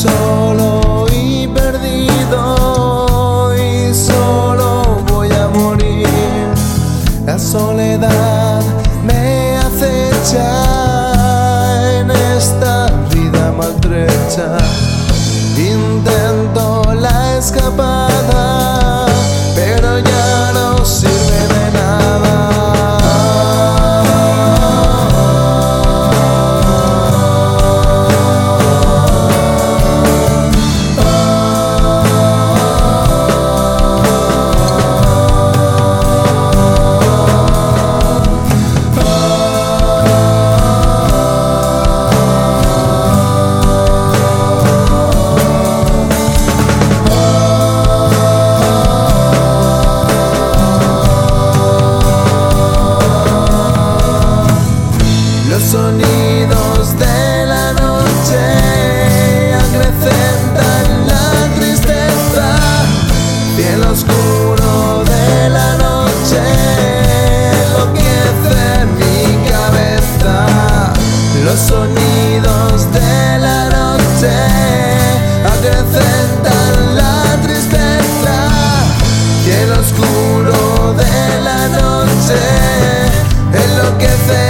Solo y perdido y solo voy a morir. La soledad me acecha en esta vida maltrecha. Intento la escapar. cielo oscuro de la noche enloquece mi cabeza. Los sonidos de la noche acrecentan la tristeza. Cielo oscuro de la noche enloquece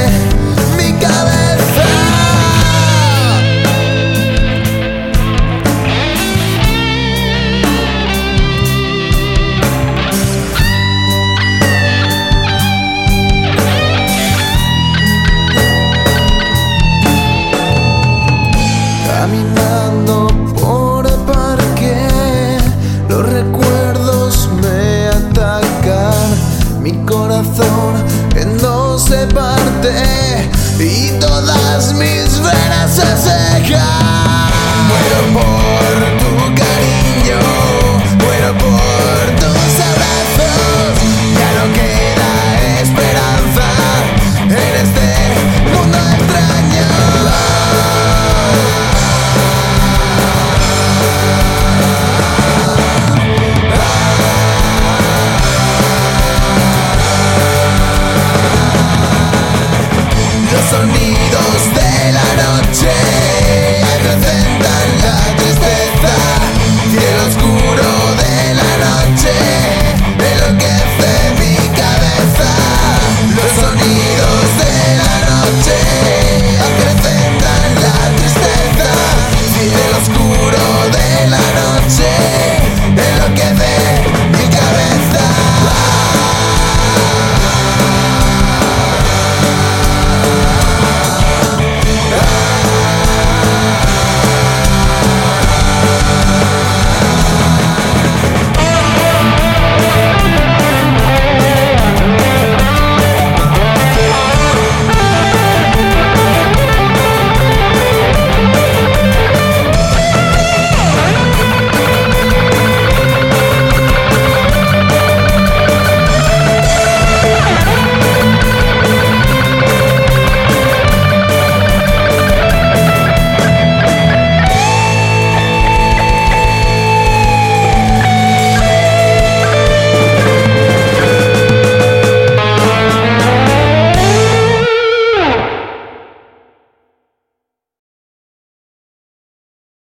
mente y todas mis venas se secan. Muero por